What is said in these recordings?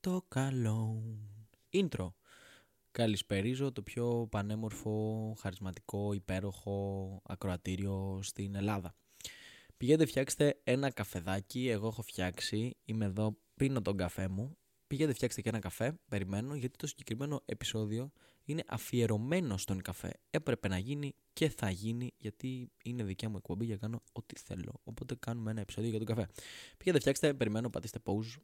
Το καλό. Intro. Καλησπερίζω το πιο πανέμορφο, χαρισματικό, υπέροχο ακροατήριο στην Ελλάδα. Πηγαίνετε φτιάξτε ένα καφεδάκι, εγώ έχω φτιάξει, είμαι εδώ, πίνω τον καφέ μου. Πηγαίνετε φτιάξτε και ένα καφέ, περιμένω, γιατί το συγκεκριμένο επεισόδιο είναι αφιερωμένο στον καφέ. Έπρεπε να γίνει και θα γίνει, γιατί είναι δικιά μου εκπομπή για να κάνω ό,τι θέλω. Οπότε κάνουμε ένα επεισόδιο για τον καφέ. Πήγατε, φτιάξτε, περιμένω, πατήστε pause.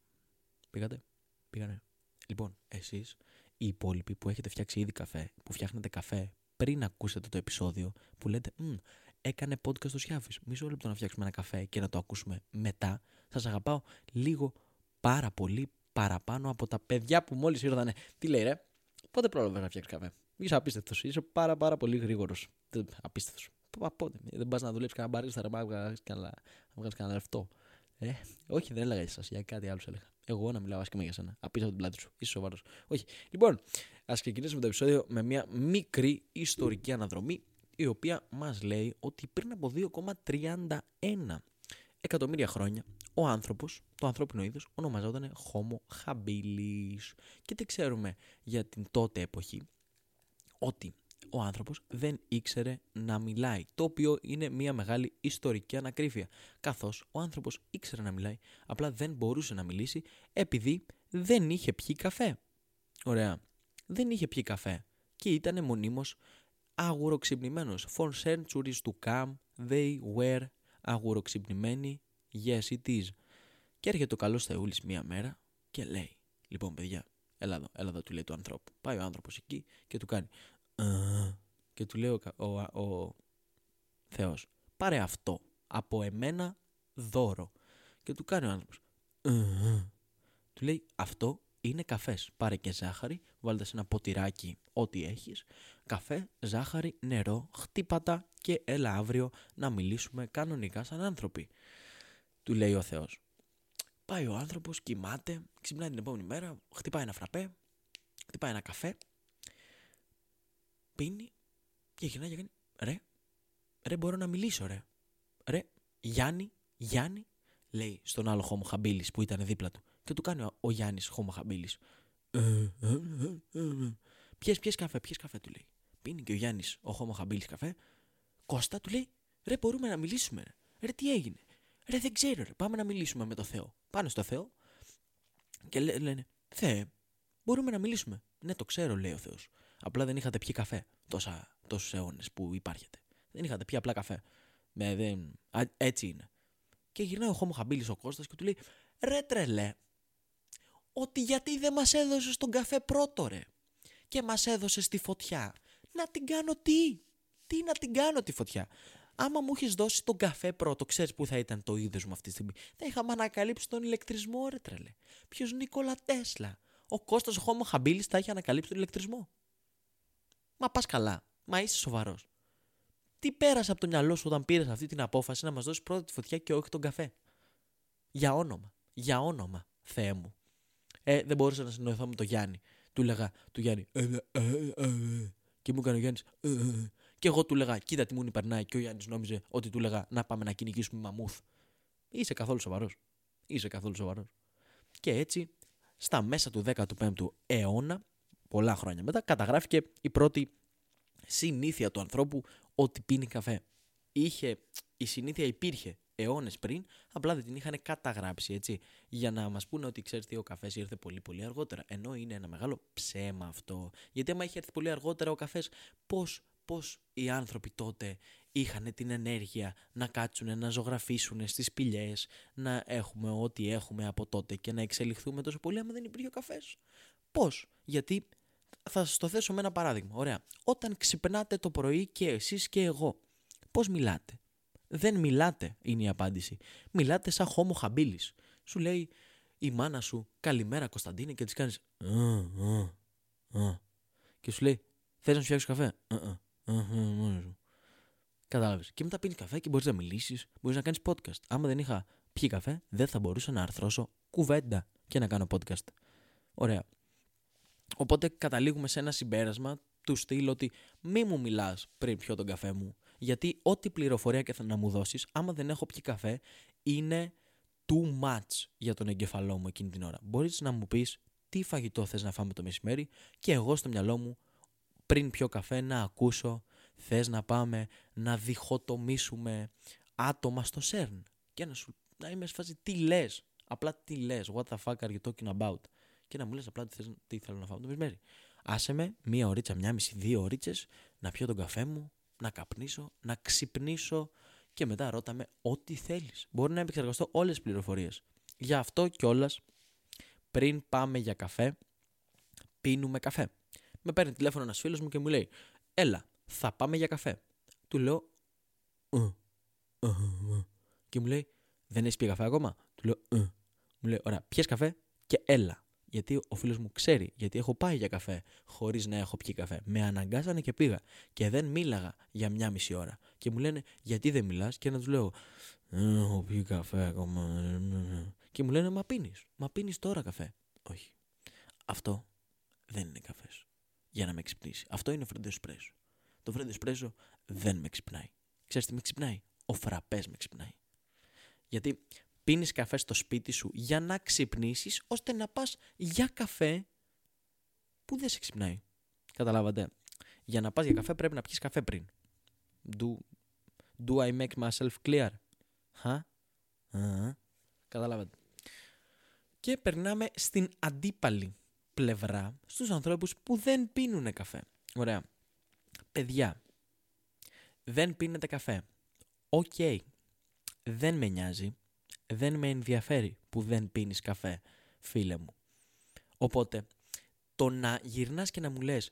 Πήγατε, πήγανε. Λοιπόν, εσείς, οι υπόλοιποι που έχετε φτιάξει ήδη καφέ, που φτιάχνετε καφέ πριν ακούσετε το επεισόδιο, που λέτε, Μ, έκανε podcast ο Σιάφης. Μισό λεπτό να φτιάξουμε ένα καφέ και να το ακούσουμε μετά. Σας αγαπάω λίγο πάρα πολύ παραπάνω από τα παιδιά που μόλις ήρθανε. Τι λέει, ρε, πότε πρόλαβες να φτιάξεις καφέ; Είσαι απίστευτος. Είσαι πάρα, πάρα πολύ γρήγορος. Απίστευτος. Πότε; Δεν πας να δουλέψεις κανένα μπαρίστα, ρε, να βγάλεις κανένα λεφτό. Ε, όχι, δεν έλεγα για εσάς, για κάτι άλλο έλεγα. Εγώ να μιλάω άσχημα για σένα. Απίστευτος την πλάτη σου. Είσαι σοβαρός. Όχι. Λοιπόν, ας ξεκινήσουμε το επεισόδιο με μια μικρή ιστορική αναδρομή η οποία μας λέει ότι πριν από 2,31 εκατομμύρια χρόνια ο άνθρωπος, το ανθρώπινο είδος, ονομαζόταν Homo habilis. Και τι ξέρουμε για την τότε εποχή, ότι ο άνθρωπος δεν ήξερε να μιλάει, το οποίο είναι μια μεγάλη ιστορική ανακρίβεια. Καθώς ο άνθρωπος ήξερε να μιλάει, απλά δεν μπορούσε να μιλήσει επειδή δεν είχε πιει καφέ. Ωραία. Δεν είχε πιει καφέ και ήταν μονίμως αγουροξυπνημένος. For centuries to come, they were αγουροξυπνημένοι Yes, it is. Και έρχεται ο καλός Θεούλης μία μέρα και λέει: Λοιπόν, παιδιά, έλα εδώ, έλα εδώ, του λέει του ανθρώπου. Πάει ο άνθρωπος εκεί και του κάνει. Και του λέει ο, ο, ο Θεός: Πάρε αυτό από εμένα δώρο. Και του κάνει ο άνθρωπος. Του λέει: Αυτό είναι καφές. Πάρε και ζάχαρη, βάλτε σε ένα ποτηράκι ό,τι έχεις. Καφέ, ζάχαρη, νερό, χτύπατα και έλα αύριο να μιλήσουμε κανονικά σαν άνθρωποι του λέει ο Θεός. Πάει ο άνθρωπος, κοιμάται, ξυπνάει την επόμενη μέρα, χτυπάει ένα φραπέ, χτυπάει ένα καφέ, πίνει και γυρνάει και κάνει ρε, ρε μπορώ να μιλήσω ρε, ρε, Γιάννη, Γιάννη, λέει στον άλλο χώμο χαμπίλης που ήταν δίπλα του και του κάνει ο, ο Γιάννης χώμο χαμπίλης. Πιες, πιες καφέ, πιες καφέ του λέει. Πίνει και ο Γιάννης ο χώμο χαμπίλης καφέ. Κώστα του λέει, ρε μπορούμε να μιλήσουμε ρε. Ρε τι έγινε. Ρε δεν ξέρω, ρε, πάμε να μιλήσουμε με το Θεό. Πάνε στο Θεό και λένε, Θεέ, μπορούμε να μιλήσουμε. Ναι, το ξέρω, λέει ο Θεός. Απλά δεν είχατε πιει καφέ τόσα, τόσους αιώνες που υπάρχετε. Δεν είχατε πιει απλά καφέ. Με, δεν... Α, έτσι είναι. Και γυρνάει ο Χόμο Χαμπίλης ο Κώστας και του λέει, ρε τρελέ, ότι γιατί δεν μας έδωσες τον καφέ πρώτο ρε και μας έδωσες τη φωτιά. Να την κάνω τι, τι να την κάνω τη φωτιά; Άμα μου έχεις δώσει τον καφέ πρώτο, ξέρεις που θα ήταν το είδος μου αυτή τη στιγμή. Θα είχαμε ανακαλύψει τον ηλεκτρισμό, ρε τρελέ. Ποιος Νίκολα Τέσλα. Ο Κώστας ο Χόμο Χαμπίλης θα έχει ανακαλύψει τον ηλεκτρισμό. Μα πας καλά. Μα είσαι σοβαρός. Τι πέρασε από το μυαλό σου όταν πήρες αυτή την απόφαση να μας δώσεις πρώτα τη φωτιά και όχι τον καφέ; Για όνομα. Για όνομα, Θεέ μου. Ε, δεν μπορούσα να συνοηθώ με τον Γιάννη. Του λέγα του Γιάννη. «Ε, ε, ε, και μου έκανε ο Γιάννης. Και εγώ του λέγα, κοίτα τι μου περνάει. Και ο Γιάννης νόμιζε ότι του λέγα να πάμε να κυνηγήσουμε μαμούθ. Είσαι καθόλου σοβαρός. Είσαι καθόλου σοβαρός. Και έτσι, στα μέσα του 15ου αιώνα, πολλά χρόνια μετά, καταγράφηκε η πρώτη συνήθεια του ανθρώπου ότι πίνει καφέ. Είχε, η συνήθεια υπήρχε αιώνες πριν, απλά δεν την είχαν καταγράψει, έτσι. Για να μας πούνε ότι ξέρεις τι, ο καφές ήρθε πολύ πολύ αργότερα. Ενώ είναι ένα μεγάλο ψέμα αυτό. Γιατί άμα είχε έρθει πολύ αργότερα ο καφές, πώς πώς οι άνθρωποι τότε είχαν την ενέργεια να κάτσουν, να ζωγραφίσουν στις σπηλιές, να έχουμε ό,τι έχουμε από τότε και να εξελιχθούμε τόσο πολύ άμα δεν υπήρχε ο καφές. Πώς, γιατί θα σας το θέσω με ένα παράδειγμα. Ωραία. Όταν ξυπνάτε το πρωί και εσείς και εγώ, πώς μιλάτε; Δεν μιλάτε είναι η απάντηση. Μιλάτε σαν χώμο χαμπίλης. Σου λέει η μάνα σου καλημέρα Κωνσταντίνε και της κάνεις και σου λέει θες να σου φτιάξω καφέ; Κατάλαβες. Και μετά πίνεις καφέ και μπορείς να μιλήσεις, μπορείς να κάνεις podcast. Άμα δεν είχα πιει καφέ, δεν θα μπορούσα να αρθρώσω κουβέντα και να κάνω podcast. Ωραία. Οπότε καταλήγουμε σε ένα συμπέρασμα του στυλ ότι μη μου μιλάς πριν πιω τον καφέ μου. Γιατί ό,τι πληροφορία και θα να μου δώσεις, άμα δεν έχω πιει καφέ, είναι too much για τον εγκεφαλό μου εκείνη την ώρα. Μπορείς να μου πεις τι φαγητό θες να φάμε το μεσημέρι και εγώ στο μυαλό μου πριν πιω καφέ να ακούσω θες να πάμε να διχοτομήσουμε άτομα στο CERN και να, σου, να είμαι σε φάση τι λες, απλά τι λες, what the fuck are you talking about; Και να μου λες απλά τι, θες, τι θέλω να φάω το μεσημέρι. Άσε με μία ωρίτσα, μία μισή, δύο ωρίτσες να πιω τον καφέ μου, να καπνίσω, να ξυπνήσω και μετά ρώτα με ό,τι θέλεις. Μπορεί να επεξεργαστώ όλες τις πληροφορίες. Γι' αυτό κιόλας πριν πάμε για καφέ, πίνουμε καφέ. Με παίρνει τηλέφωνο ένας φίλος μου και μου λέει: Έλα, θα πάμε για καφέ. Του λέω: «Ε, ε, ε, Και μου λέει: Δεν έχεις πει καφέ ακόμα. Του λέω: Μου λέει: Ωραία, πιες καφέ και έλα. Γιατί ο φίλος μου ξέρει, γιατί έχω πάει για καφέ χωρίς να έχω πιει καφέ. Με αναγκάσανε και πήγα. Και δεν μίλαγα για μια μισή ώρα. Και μου λένε, Γιατί δεν μιλάς, και να τους λέω, Έχω πιει καφέ ακόμα. Και μου λένε, Μα πίνεις. Μα πίνεις τώρα καφέ. Όχι. Αυτό δεν είναι καφές. Για να με ξυπνήσει. Αυτό είναι φρέντο εσπρέσο. Το φρέντο εσπρέσο δεν με ξυπνάει. Ξέρετε τι με ξυπνάει; Ο φραπές με ξυπνάει. Γιατί πίνεις καφέ στο σπίτι σου για να ξυπνήσεις ώστε να πας για καφέ που δεν σε ξυπνάει. Καταλάβατε. Για να πας για καφέ πρέπει να πιεις καφέ πριν. Do, do I make myself clear? Χα; Καταλάβατε. Και περνάμε στην αντίπαλη πλευρά στους ανθρώπους που δεν πίνουν καφέ. Ωραία. Παιδιά, δεν πίνετε καφέ. Οκ. Δεν με νοιάζει δεν με ενδιαφέρει που δεν πίνεις καφέ, φίλε μου. Οπότε, το να γυρνάς και να μου λες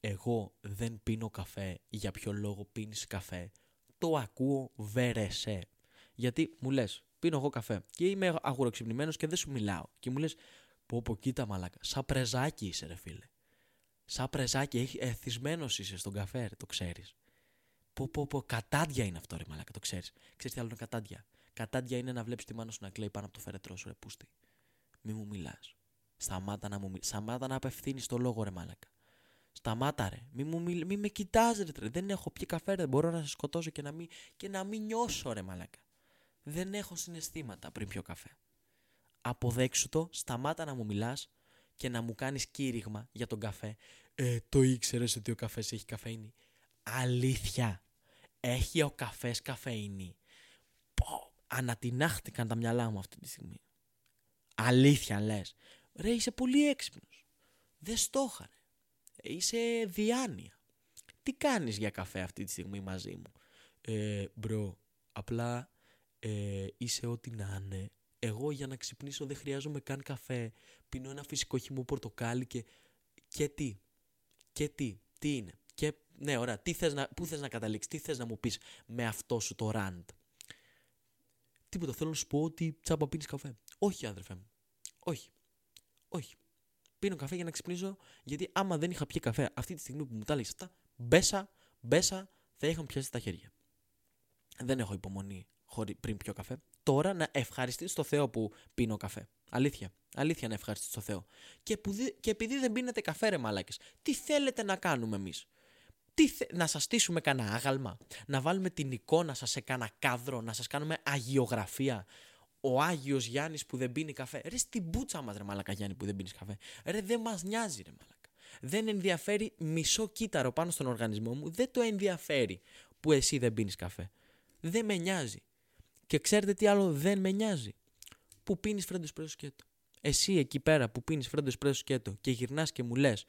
εγώ δεν πίνω καφέ, για ποιο λόγο πίνεις καφέ, το ακούω βερεσέ. Γιατί μου λες, πίνω εγώ καφέ και είμαι αγουροξυπνημένος και δεν σου μιλάω. Και μου λες, πω πω κοίτα μαλάκα, σαν πρεζάκι είσαι ρε φίλε. Σαν πρεζάκι, εθισμένος είσαι στον καφέ, το ξέρεις. Πω πω πω, κατάντια είναι αυτό ρε μαλάκα, το ξέρεις. Ξέρεις τι άλλο είναι κατάντια; Κατάντια είναι να βλέπεις τη μάνα σου να κλαίει πάνω από το φερετρό σου, ρε πούστη. Μη μου μιλάς. Σταμάτα να μου μιλά. Σταμάτα να απευθύνεις το λόγο, ρε μάλακα. Σταμάτα, ρε. Μη, μου μιλ... μη με κοιτάζει, ρε. Δεν έχω πιει καφέ, ρε. Μπορώ να σε σκοτώσω και να μην, και να μην νιώσω, ρε μάλακα. Δεν έχω συναισθήματα πριν πιω καφέ. Αποδέξου το, σταμάτα να μου μιλάς και να μου κάνεις κήρυγμα για τον καφέ. Ε, το ήξερες ότι ο καφές έχει καφέινη; Αλήθεια. Έχει ο καφές καφέινη; Ανατινάχτηκαν τα μυαλά μου αυτή τη στιγμή. Αλήθεια λες. Ρε είσαι πολύ έξυπνος. Δεν στόχαρε. Είσαι διάνοια. Τι κάνεις για καφέ αυτή τη στιγμή μαζί μου; Ε, bro, απλά ε, είσαι ό,τι να είναι. Εγώ για να ξυπνήσω δεν χρειάζομαι καν καφέ. Πίνω ένα φυσικό χυμό πορτοκάλι και... Και τι. Και τι. Τι είναι. Και ναι, ωραία. Τι θες να, πού θες να καταλήξεις. Τι θες να μου πεις με αυτό σου το rant. Τίποτα. Θέλω να σου πω ότι τσάμπα πίνεις καφέ. Όχι, άδερφέ μου. Όχι. Όχι. Πίνω καφέ για να ξυπνήσω, γιατί άμα δεν είχα πιει καφέ αυτή τη στιγμή που μου τα λέει αυτά, μπέσα, μπέσα, θα είχα πιάσει τα χέρια. Δεν έχω υπομονή χωρί, πριν πιω καφέ. Τώρα να ευχαριστήσω το Θεό που πίνω καφέ. Αλήθεια. Αλήθεια να ευχαριστήσω το Θεό. Και, που, και επειδή δεν πίνετε καφέ, ρε μαλάκες, τι θέλετε να κάνουμε εμείς; Τι θε... να σας στήσουμε κανένα άγαλμα, να βάλουμε την εικόνα σας σε κανένα κάδρο, να σας κάνουμε αγιογραφία; Ο Άγιος Γιάννης που δεν πίνει καφέ. Ρε στην πούτσα μας ρε μαλακα Γιάννη που δεν πίνεις καφέ. Ρε δεν μας νοιάζει ρε μαλακα. Δεν ενδιαφέρει μισό κύτταρο πάνω στον οργανισμό μου. Δεν το ενδιαφέρει που εσύ δεν πίνεις καφέ. Δεν με νοιάζει. Και ξέρετε τι άλλο δεν με νοιάζει; Που πίνεις φρέντο πρέσο σκέτο. Εσύ εκεί πέρα που πίνεις φρέντο πρέσο σκέτο και γυρνάς και μου λες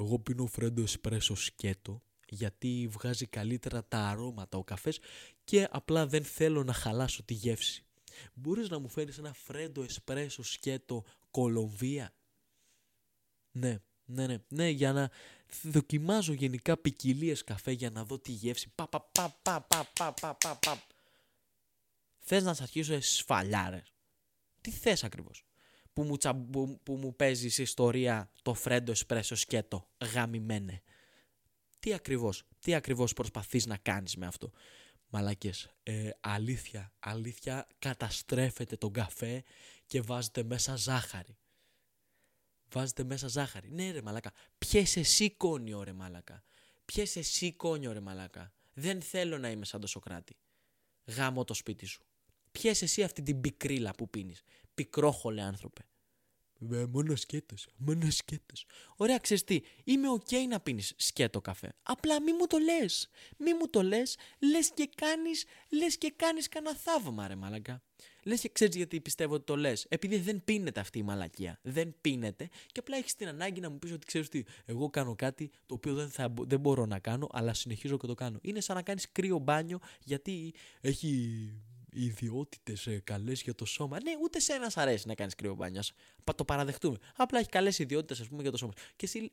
εγώ πίνω φρέντο εσπρέσο σκέτο γιατί βγάζει καλύτερα τα αρώματα ο καφές και απλά δεν θέλω να χαλάσω τη γεύση. Μπορείς να μου φέρεις ένα φρέντο εσπρέσο σκέτο Κολομβία; Ναι, ναι, ναι, ναι, για να δοκιμάζω γενικά ποικιλίες καφέ για να δω τη γεύση. Πα, πα, πα, πα, πα, πα, πα, πα, πα. Θες να σας αρχίσω σφαλιάρες. Τι θες ακριβώς; Που μου, τσα, που, που μου παίζεις ιστορία το φρέντο εσπρέσο σκέτο. Γαμημένε τι ακριβώς, τι ακριβώς προσπαθείς να κάνεις με αυτό; Μαλάκες, ε, αλήθεια, αλήθεια καταστρέφετε τον καφέ και βάζετε μέσα ζάχαρη. Βάζετε μέσα ζάχαρη. Ναι ρε μαλάκα, πιες εσύ κώνειο ρε μαλάκα. Πιες εσύ κώνειο ρε μαλάκα. Δεν θέλω να είμαι σαν το Σοκράτη. Γαμώ το σπίτι σου. Πιες εσύ αυτή την πικρίλα που πίνεις. Πικρόχολε άνθρωπε. Ε, μόνο σκέτος. Μόνο σκέτος. Ωραία, ξέρεις τι. Είμαι οκ να πίνεις σκέτο καφέ. Απλά μη μου το λες. Μη μου το λες. Λες και κάνεις λες και κάνεις κανένα θαύμα, ρε μαλακά. Λες και ξέρεις γιατί πιστεύω ότι το λες. Επειδή δεν πίνεται αυτή η μαλακία. Δεν πίνεται και απλά έχεις την ανάγκη να μου πεις ότι ξέρεις τι. Εγώ κάνω κάτι το οποίο δεν, θα, δεν μπορώ να κάνω, αλλά συνεχίζω και το κάνω. Είναι σαν να κάνεις κρύο μπάνιο γιατί έχει ιδιότητες ε, καλές για το σώμα. Ναι, ούτε σε ένας αρέσει να κάνεις κρύο μπάνιος. Το παραδεχτούμε. Απλά έχει καλές ιδιότητες, ας πούμε, για το σώμα. Και εσύ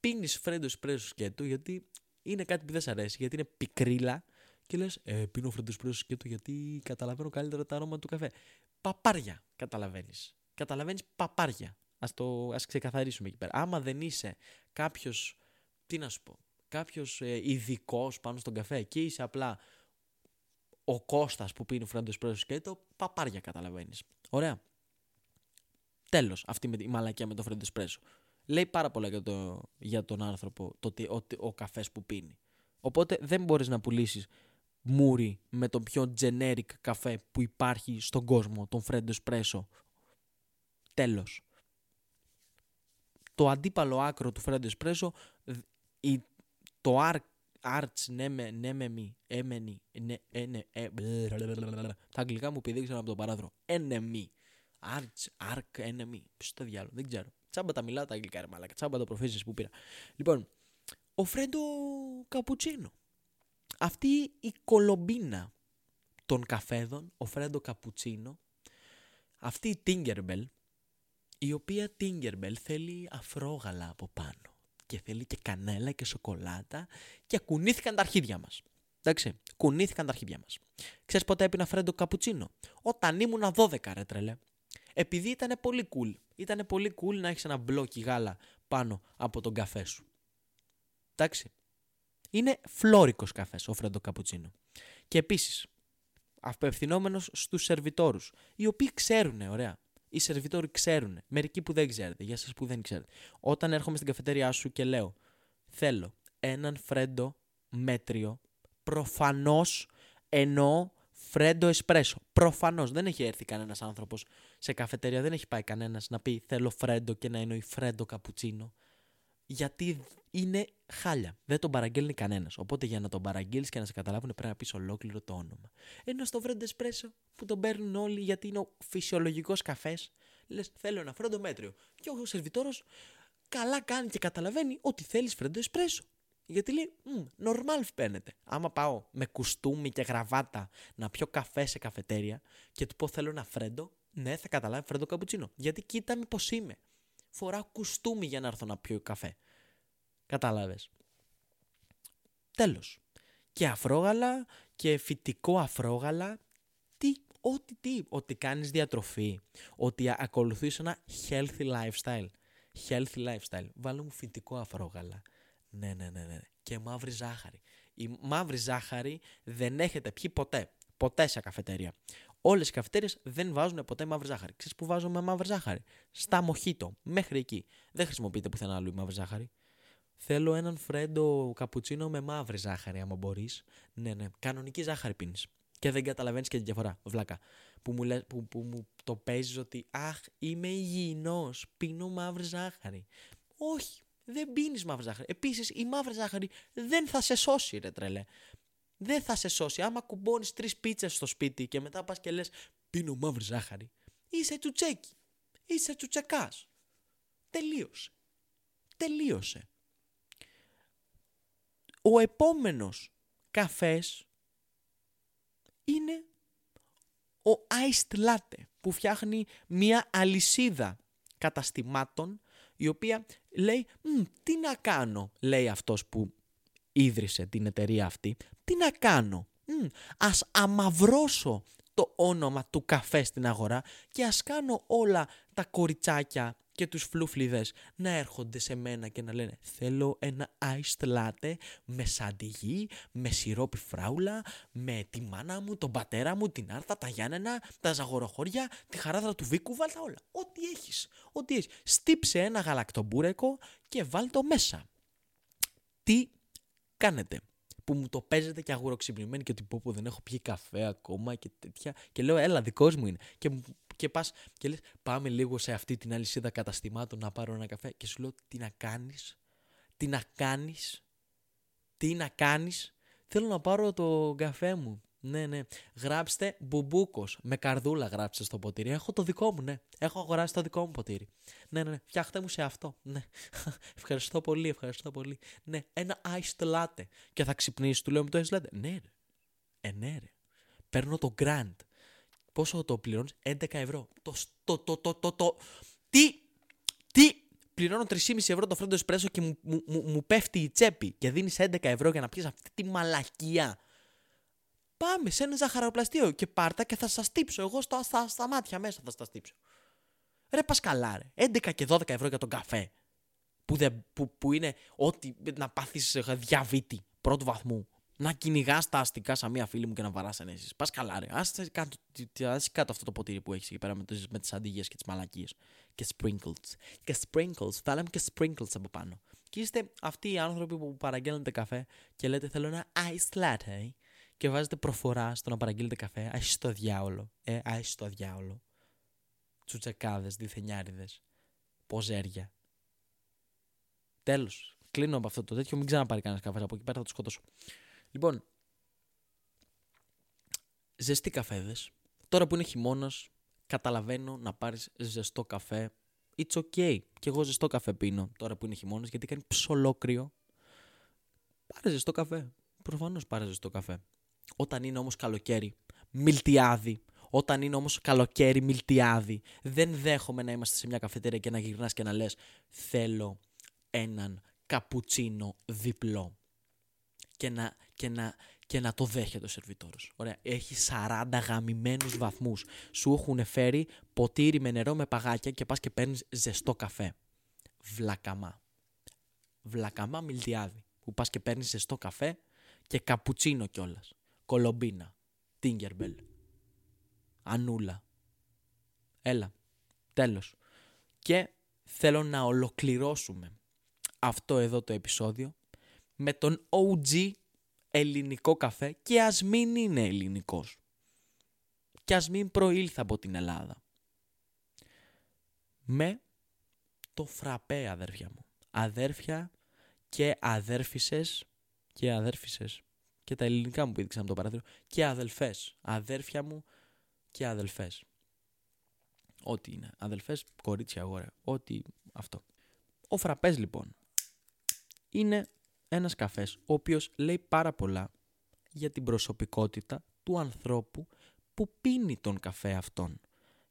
πίνεις φρέντο εσπρέσο σκέτο γιατί είναι κάτι που δεν σε αρέσει, γιατί είναι πικρίλα και λες, ε, πίνω φρέντο εσπρέσο σκέτο γιατί καταλαβαίνω καλύτερα τα αρώματα του καφέ. Παπάρια καταλαβαίνεις. Καταλαβαίνεις παπάρια. Α το ας ξεκαθαρίσουμε εκεί πέρα. Άμα δεν είσαι κάποιος, τι να σου πω, κάποιος ε, ειδικός πάνω στον καφέ και είσαι απλά ο Κώστας που πίνει φρέντο εσπρέσο σκέτο, παπάρια καταλαβαίνεις. Ωραία. Τέλος, αυτή με, η μαλακία με το φρέντο εσπρέσο. Λέει πάρα πολλά για, το, για τον άνθρωπο το, ο, ο, καφές που πίνει. Οπότε δεν μπορείς να πουλήσεις μούρι με τον πιο generic καφέ που υπάρχει στον κόσμο, τον φρέντο εσπρέσο. Τέλος. Το αντίπαλο άκρο του φρέντο εσπρέσο, το arc Arts, ναι με, ναι με μη, έμενη, ναι, ε, ναι, ε, τα αγγλικά μου πηδήξαν από το παράδρο. Enemy. Arts, arc, enemy. Ποιος το διάλογο, δεν ξέρω. Τσάμπα τα μιλάω τα αγγλικά ρε μαλάκα, τσάμπα το προφήσεις που πήρα. Λοιπόν, ο Φρέντο Καπουτσίνο. Αυτή η κολομπίνα των καφέδων, ο Φρέντο Καπουτσίνο, αυτή η Tinkerbell, η οποία Tinkerbell θέλει αφρόγαλα από πάνω και θέλει και κανέλα και σοκολάτα και κουνήθηκαν τα αρχίδια μας. Εντάξει, κουνήθηκαν τα αρχίδια μας. Ξέρεις πότε έπινα φρέντο καπουτσίνο; Όταν ήμουν 12 ρε τρελέ. Επειδή ήταν πολύ cool. Ήταν πολύ cool να έχεις ένα μπλόκι γάλα πάνω από τον καφέ σου. Εντάξει. Είναι φλόρικος καφές ο φρέντο καπουτσίνο. Και επίσης, απευθυνόμενος στους σερβιτόρους, οι οποίοι ξέρουν, ωραία, οι σερβιτόροι ξέρουν. Μερικοί που δεν ξέρετε, για εσά που δεν ξέρετε. Όταν έρχομαι στην καφετέριά σου και λέω, θέλω έναν φρέντο μέτριο, προφανώς εννοώ φρέντο εσπρέσο. Προφανώς δεν έχει έρθει κανένας άνθρωπος σε καφετέρια, δεν έχει πάει κανένας να πει θέλω φρέντο και να εννοεί φρέντο καπουτσίνο. Γιατί είναι χάλια. Δεν τον παραγγέλνει κανένας. Οπότε για να τον παραγγείλεις και να σε καταλάβουν πρέπει να πεις ολόκληρο το όνομα. Ενώ στο φρέντο εσπρέσο που τον παίρνουν όλοι γιατί είναι ο φυσιολογικός καφές, λες θέλω ένα φρέντο μέτριο. Και ο σερβιτόρος καλά κάνει και καταλαβαίνει ότι θέλεις φρέντο εσπρέσο. Γιατί λέει, νορμάλ φαίνεται. Άμα πάω με κουστούμι και γραβάτα να πιω καφέ σε καφετέρια και του πω θέλω ένα φρέντο, ναι, θα καταλάβει φρέντο καπουτσίνο. Γιατί κοίτα με πώ είμαι. Φοράω κουστούμι για να έρθω να πιω καφέ. Κατάλαβες. Τέλος. Και αφρόγαλα και φυτικό αφρόγαλα. Τι, ό,τι τι. Ότι κάνεις διατροφή. Ότι ακολουθείς ένα healthy lifestyle. Healthy lifestyle. Βάλω μου φυτικό αφρόγαλα. Ναι, ναι, ναι, ναι. Και μαύρη ζάχαρη. Η μαύρη ζάχαρη δεν έχετε πιει ποτέ. Ποτέ σε καφετέρια. Όλες οι καφετέρειες δεν βάζουν ποτέ μαύρη ζάχαρη. Ξέρεις που βάζουμε μαύρη ζάχαρη; Στα μοχίτο. Μέχρι εκεί. Δεν χρησιμοποιείται πουθενά άλλο η μαύρη ζάχαρη. Θέλω έναν φρέντο καπουτσίνο με μαύρη ζάχαρη, άμα μπορείς. Ναι, ναι. Κανονική ζάχαρη πίνεις. Και δεν καταλαβαίνεις και τη διαφορά. Βλάκα. Που μου, λέ, που, που μου το παίζεις ότι Αχ, είμαι υγιεινός. Πίνω μαύρη ζάχαρη. Όχι, δεν πίνεις μαύρη ζάχαρη. Επίσης, η μαύρη ζάχαρη δεν θα σε σώσει, ρε τρελέ. Δεν θα σε σώσει. Άμα κουμπώνεις τρεις πίτσες στο σπίτι και μετά πας και λες Πίνω μαύρη ζάχαρη. Είσαι τσουτσέκι. Είσαι τσουτσεκάς. Τελείωσε. Τελείωσε ο επόμενος καφές είναι ο iced latte που φτιάχνει μια αλυσίδα καταστημάτων η οποία λέει τι να κάνω λέει αυτός που ίδρυσε την εταιρεία αυτή τι να κάνω; Μ, ας αμαυρώσω το όνομα του καφέ στην αγορά και ας κάνω όλα τα κοριτσάκια και τους φλούφλιδες να έρχονται σε μένα και να λένε θέλω ένα iced latte με σαντιγί, με σιρόπι φράουλα, με τη μάνα μου, τον πατέρα μου, την άρθα, τα Γιάννενα, τα ζαγοροχώρια, τη χαράδρα του Βίκου, βάλτα όλα. Ό,τι έχεις, ό,τι έχεις. Στύψε ένα γαλακτομπούρεκο και βάλ το μέσα. Τι κάνετε. που μου το παίζετε και αγουροξυπνημένοι και ότι πω που δεν έχω πιει καφέ ακόμα και τέτοια. Και λέω, έλα, δικός μου είναι. Και, και πας και λες, πάμε λίγο σε αυτή την αλυσίδα καταστημάτων να πάρω ένα καφέ. Και σου λέω, τι να κάνεις, τι να κάνεις, τι να κάνεις. Θέλω να πάρω το καφέ μου. Ναι, ναι. Γράψτε μπουμπούκος. Με καρδούλα γράψτε στο ποτήρι. Έχω το δικό μου, ναι. Έχω αγοράσει το δικό μου ποτήρι. Ναι, ναι, ναι. Φτιάχτε μου σε αυτό. Ναι. ευχαριστώ πολύ, ευχαριστώ πολύ. Ναι, ένα iced latte. Και θα ξυπνήσεις, του λέω με το iced latte. Ναι, ρε. Ε, ναι, ρε. Παίρνω το grand. Πόσο το πληρώνεις, 11 ευρώ. Το, το, το, το, το, το. Τι, τι, πληρώνω 3,5 ευρώ το φρέντο εσπρέσο και μου, μου, μου, μου πέφτει η τσέπη και δίνεις 11 ευρώ για να πιεις αυτή τη μαλακία. Πάμε σε ένα ζαχαροπλαστείο και πάρτα και θα σας τύψω. Εγώ στα, στα, στα μάτια μέσα θα σας τύψω. Ρε Πασκαλά, ρε. 11 και 12 ευρώ για τον καφέ. Που, δε, που, που είναι ό,τι να πάθεις διαβήτη πρώτου βαθμού. Να κυνηγάς τα αστικά σαν μία φίλη μου και να βαράς ενέσεις. Πα καλά, ρε. Άσε κάτω, κάτω αυτό το ποτήρι που έχεις εκεί πέρα με, με τις αντιγίε και τις μαλακίες. Και sprinkles. Και sprinkles. Θα λέμε και sprinkles από πάνω. Και είστε αυτοί οι άνθρωποι που παραγγέλνετε καφέ και λέτε θέλω ένα ice latte και βάζετε προφορά στο να παραγγείλετε καφέ, άχι στο διάολο. Ε, άχι στο διάολο. Τσουτσεκάδες, διθενιάριδες, ποζέρια. Τέλος. Κλείνω από αυτό το τέτοιο. Μην ξαναπάρει κανένας καφές από εκεί πέρα, θα το σκοτώσω. Λοιπόν, ζεστοί καφέδες. Τώρα που είναι χειμώνας, καταλαβαίνω να πάρεις ζεστό καφέ. It's okay. Και εγώ ζεστό καφέ πίνω τώρα που είναι χειμώνας γιατί κάνει ψολόκριο. Πάρε ζεστό καφέ. Προφανώς πάρε ζεστό καφέ. Όταν είναι όμως καλοκαίρι, μιλτιάδι. Όταν είναι όμως καλοκαίρι, μιλτιάδι. Δεν δέχομαι να είμαστε σε μια καφετέρια και να γυρνάς και να λες θέλω έναν καπουτσίνο διπλό. Και να, και να, και να το δέχεται ο σερβιτόρος. Ωραία. Έχει 40 γαμημένους βαθμούς. Σου έχουν φέρει ποτήρι με νερό με παγάκια και πας και παίρνεις ζεστό καφέ. Βλακαμά. Βλακαμά μιλτιάδι. Που πας και παίρνεις ζεστό καφέ και καπουτσίνο κιόλας. Κολομπίνα. Τίγκερμπελ. Ανούλα. Έλα. Τέλος. Και θέλω να ολοκληρώσουμε αυτό εδώ το επεισόδιο με τον OG ελληνικό καφέ και ας μην είναι ελληνικός. Και ας μην προήλθα από την Ελλάδα. Με το φραπέ αδέρφια μου. Αδέρφια και αδέρφισες και αδέρφισες και τα ελληνικά μου που έδειξαν από το παράθυρο και αδελφές, αδέρφια μου και αδελφές. Ό,τι είναι. Αδελφές, κορίτσια, αγόρια. Ό,τι αυτό. Ο φραπές λοιπόν είναι ένας καφές ο οποίος λέει πάρα πολλά για την προσωπικότητα του ανθρώπου που πίνει τον καφέ αυτόν.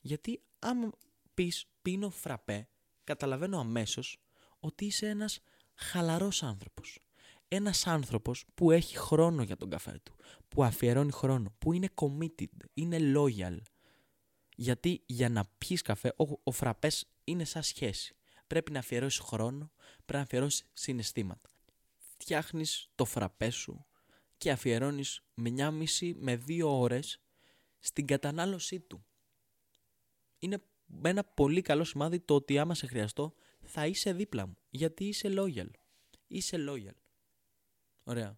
Γιατί άμα πεις πίνω φραπέ, καταλαβαίνω αμέσως ότι είσαι ένας χαλαρός άνθρωπος ένας άνθρωπος που έχει χρόνο για τον καφέ του, που αφιερώνει χρόνο, που είναι committed, είναι loyal. Γιατί για να πιεις καφέ, ο, ο φραπές είναι σαν σχέση. Πρέπει να αφιερώσεις χρόνο, πρέπει να αφιερώσεις συναισθήματα. Φτιάχνεις το φραπέ σου και αφιερώνεις με μια μισή με δύο ώρες στην κατανάλωσή του. Είναι ένα πολύ καλό σημάδι το ότι άμα σε χρειαστώ θα είσαι δίπλα μου. Γιατί είσαι loyal. Είσαι loyal. Ωραία.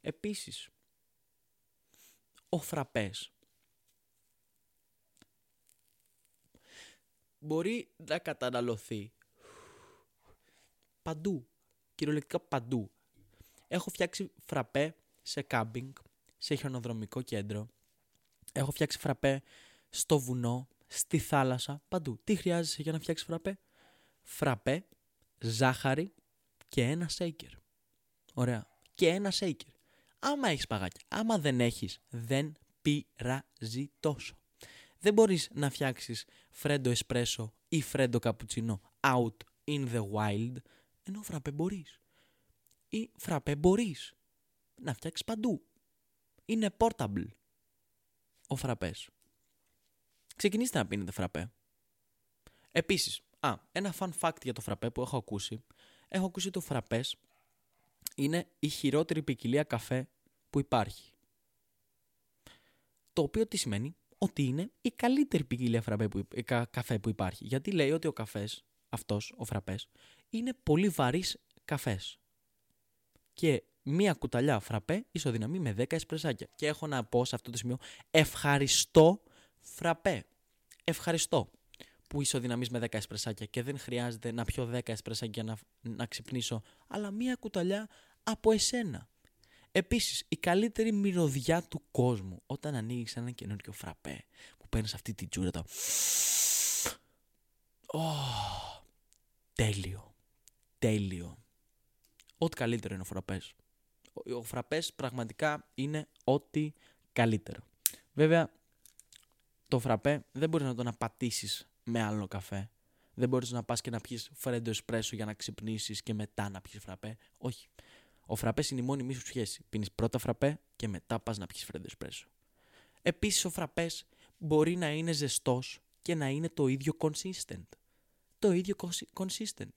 Επίσης, ο φραπές μπορεί να καταναλωθεί παντού, κυριολεκτικά παντού. Έχω φτιάξει φραπέ σε κάμπινγκ, σε χιονοδρομικό κέντρο. Έχω φτιάξει φραπέ στο βουνό, στη θάλασσα, παντού. Τι χρειάζεσαι για να φτιάξεις φραπέ; Φραπέ, ζάχαρη και ένα σέικερ. Ωραία και ένα shaker. Άμα έχεις παγάκια, άμα δεν έχεις, δεν πειράζει τόσο. Δεν μπορείς να φτιάξεις φρέντο εσπρέσο ή φρέντο καπουτσινό out in the wild, ενώ φραπέ μπορείς. Ή φραπέ μπορείς να φτιάξεις παντού. Είναι portable ο φραπές. Ξεκινήστε να πίνετε φραπέ. Επίσης, α, ένα fun fact για το φραπέ που έχω ακούσει. Έχω ακούσει το φραπές είναι η χειρότερη ποικιλία καφέ που υπάρχει. Το οποίο τι σημαίνει; Ότι είναι η καλύτερη ποικιλία φραπέ που, καφέ που υπάρχει. Γιατί λέει ότι ο καφές, αυτός ο φραπές, είναι πολύ βαρύς καφές. Και μία κουταλιά φραπέ ισοδυναμεί με 10 εσπρεσάκια. Και έχω να πω σε αυτό το σημείο ευχαριστώ φραπέ. Ευχαριστώ που ισοδυναμείς με 10 εσπρεσάκια και δεν χρειάζεται να πιω 10 εσπρεσάκια να, να ξυπνήσω, αλλά μία κουταλιά από εσένα. Επίσης, η καλύτερη μυρωδιά του κόσμου όταν ανοίγεις ένα καινούριο φραπέ που παίρνεις αυτή την τζούρα το... Oh, τέλειο. Τέλειο. Ό,τι καλύτερο είναι ο φραπές. Ο φραπές πραγματικά είναι ό,τι καλύτερο. Βέβαια, το φραπέ δεν μπορείς να το αναπατήσεις με άλλο καφέ. Δεν μπορείς να πας και να πιεις φρέντο εσπρέσο για να ξυπνήσεις και μετά να πιεις φραπέ. Όχι. Ο φραπές είναι η μόνη σου σχέση. Πίνεις πρώτα φραπέ και μετά πας να πιεις φρέντο εσπρέσο. Επίσης, ο φραπές μπορεί να είναι ζεστός και να είναι το ίδιο consistent. Το ίδιο consistent.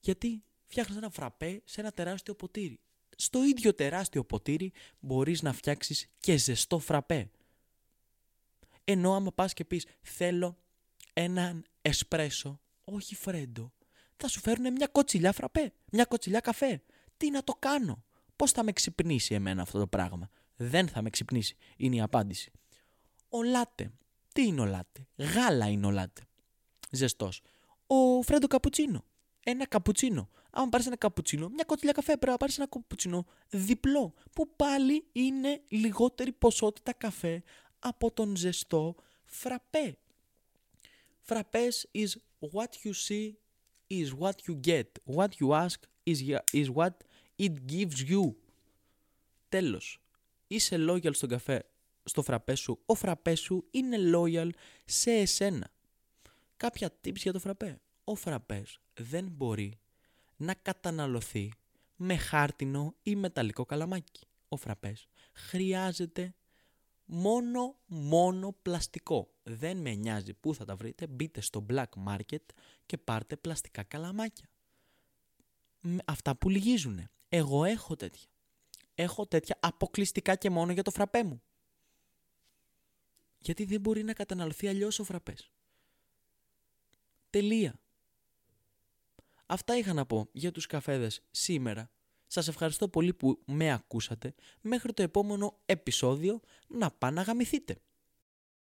Γιατί φτιάχνεις ένα φραπέ σε ένα τεράστιο ποτήρι. Στο ίδιο τεράστιο ποτήρι μπορείς να φτιάξεις και ζεστό φραπέ. Ενώ άμα πας και πεις θέλω έναν εσπρέσο, όχι φρέντο, θα σου φέρουν μια κοτσιλιά φραπέ, μια κοτσιλιά καφέ τι να το κάνω; Πώς θα με ξυπνήσει εμένα αυτό το πράγμα; Δεν θα με ξυπνήσει. Είναι η απάντηση. Ο λάτε. Τι είναι ο λάτε; Γάλα είναι ο λάτε. Ζεστός. Ο φρέντο καπουτσίνο. Ένα καπουτσίνο. Αν πάρεις ένα καπουτσίνο, μια κοτιλιά καφέ πρέπει να πάρεις ένα καπουτσίνο διπλό. Που πάλι είναι λιγότερη ποσότητα καφέ από τον ζεστό φραπέ. Φραπές is what you see is what you get. What you ask is, is what it gives you. Τέλος. Είσαι loyal στον καφέ, στο φραπέ σου. Ο φραπέ σου είναι loyal σε εσένα. Κάποια tips για το φραπέ. Ο φραπές δεν μπορεί να καταναλωθεί με χάρτινο ή μεταλλικό καλαμάκι. Ο φραπές χρειάζεται μόνο, μόνο πλαστικό. Δεν με νοιάζει πού θα τα βρείτε, μπείτε στο black market και πάρτε πλαστικά καλαμάκια αυτά που λυγίζουν. Εγώ έχω τέτοια. Έχω τέτοια αποκλειστικά και μόνο για το φραπέ μου. Γιατί δεν μπορεί να καταναλωθεί αλλιώς ο φραπές. Τελεία. Αυτά είχα να πω για τους καφέδες σήμερα. Σας ευχαριστώ πολύ που με ακούσατε. Μέχρι το επόμενο επεισόδιο να πάνε να γαμηθείτε.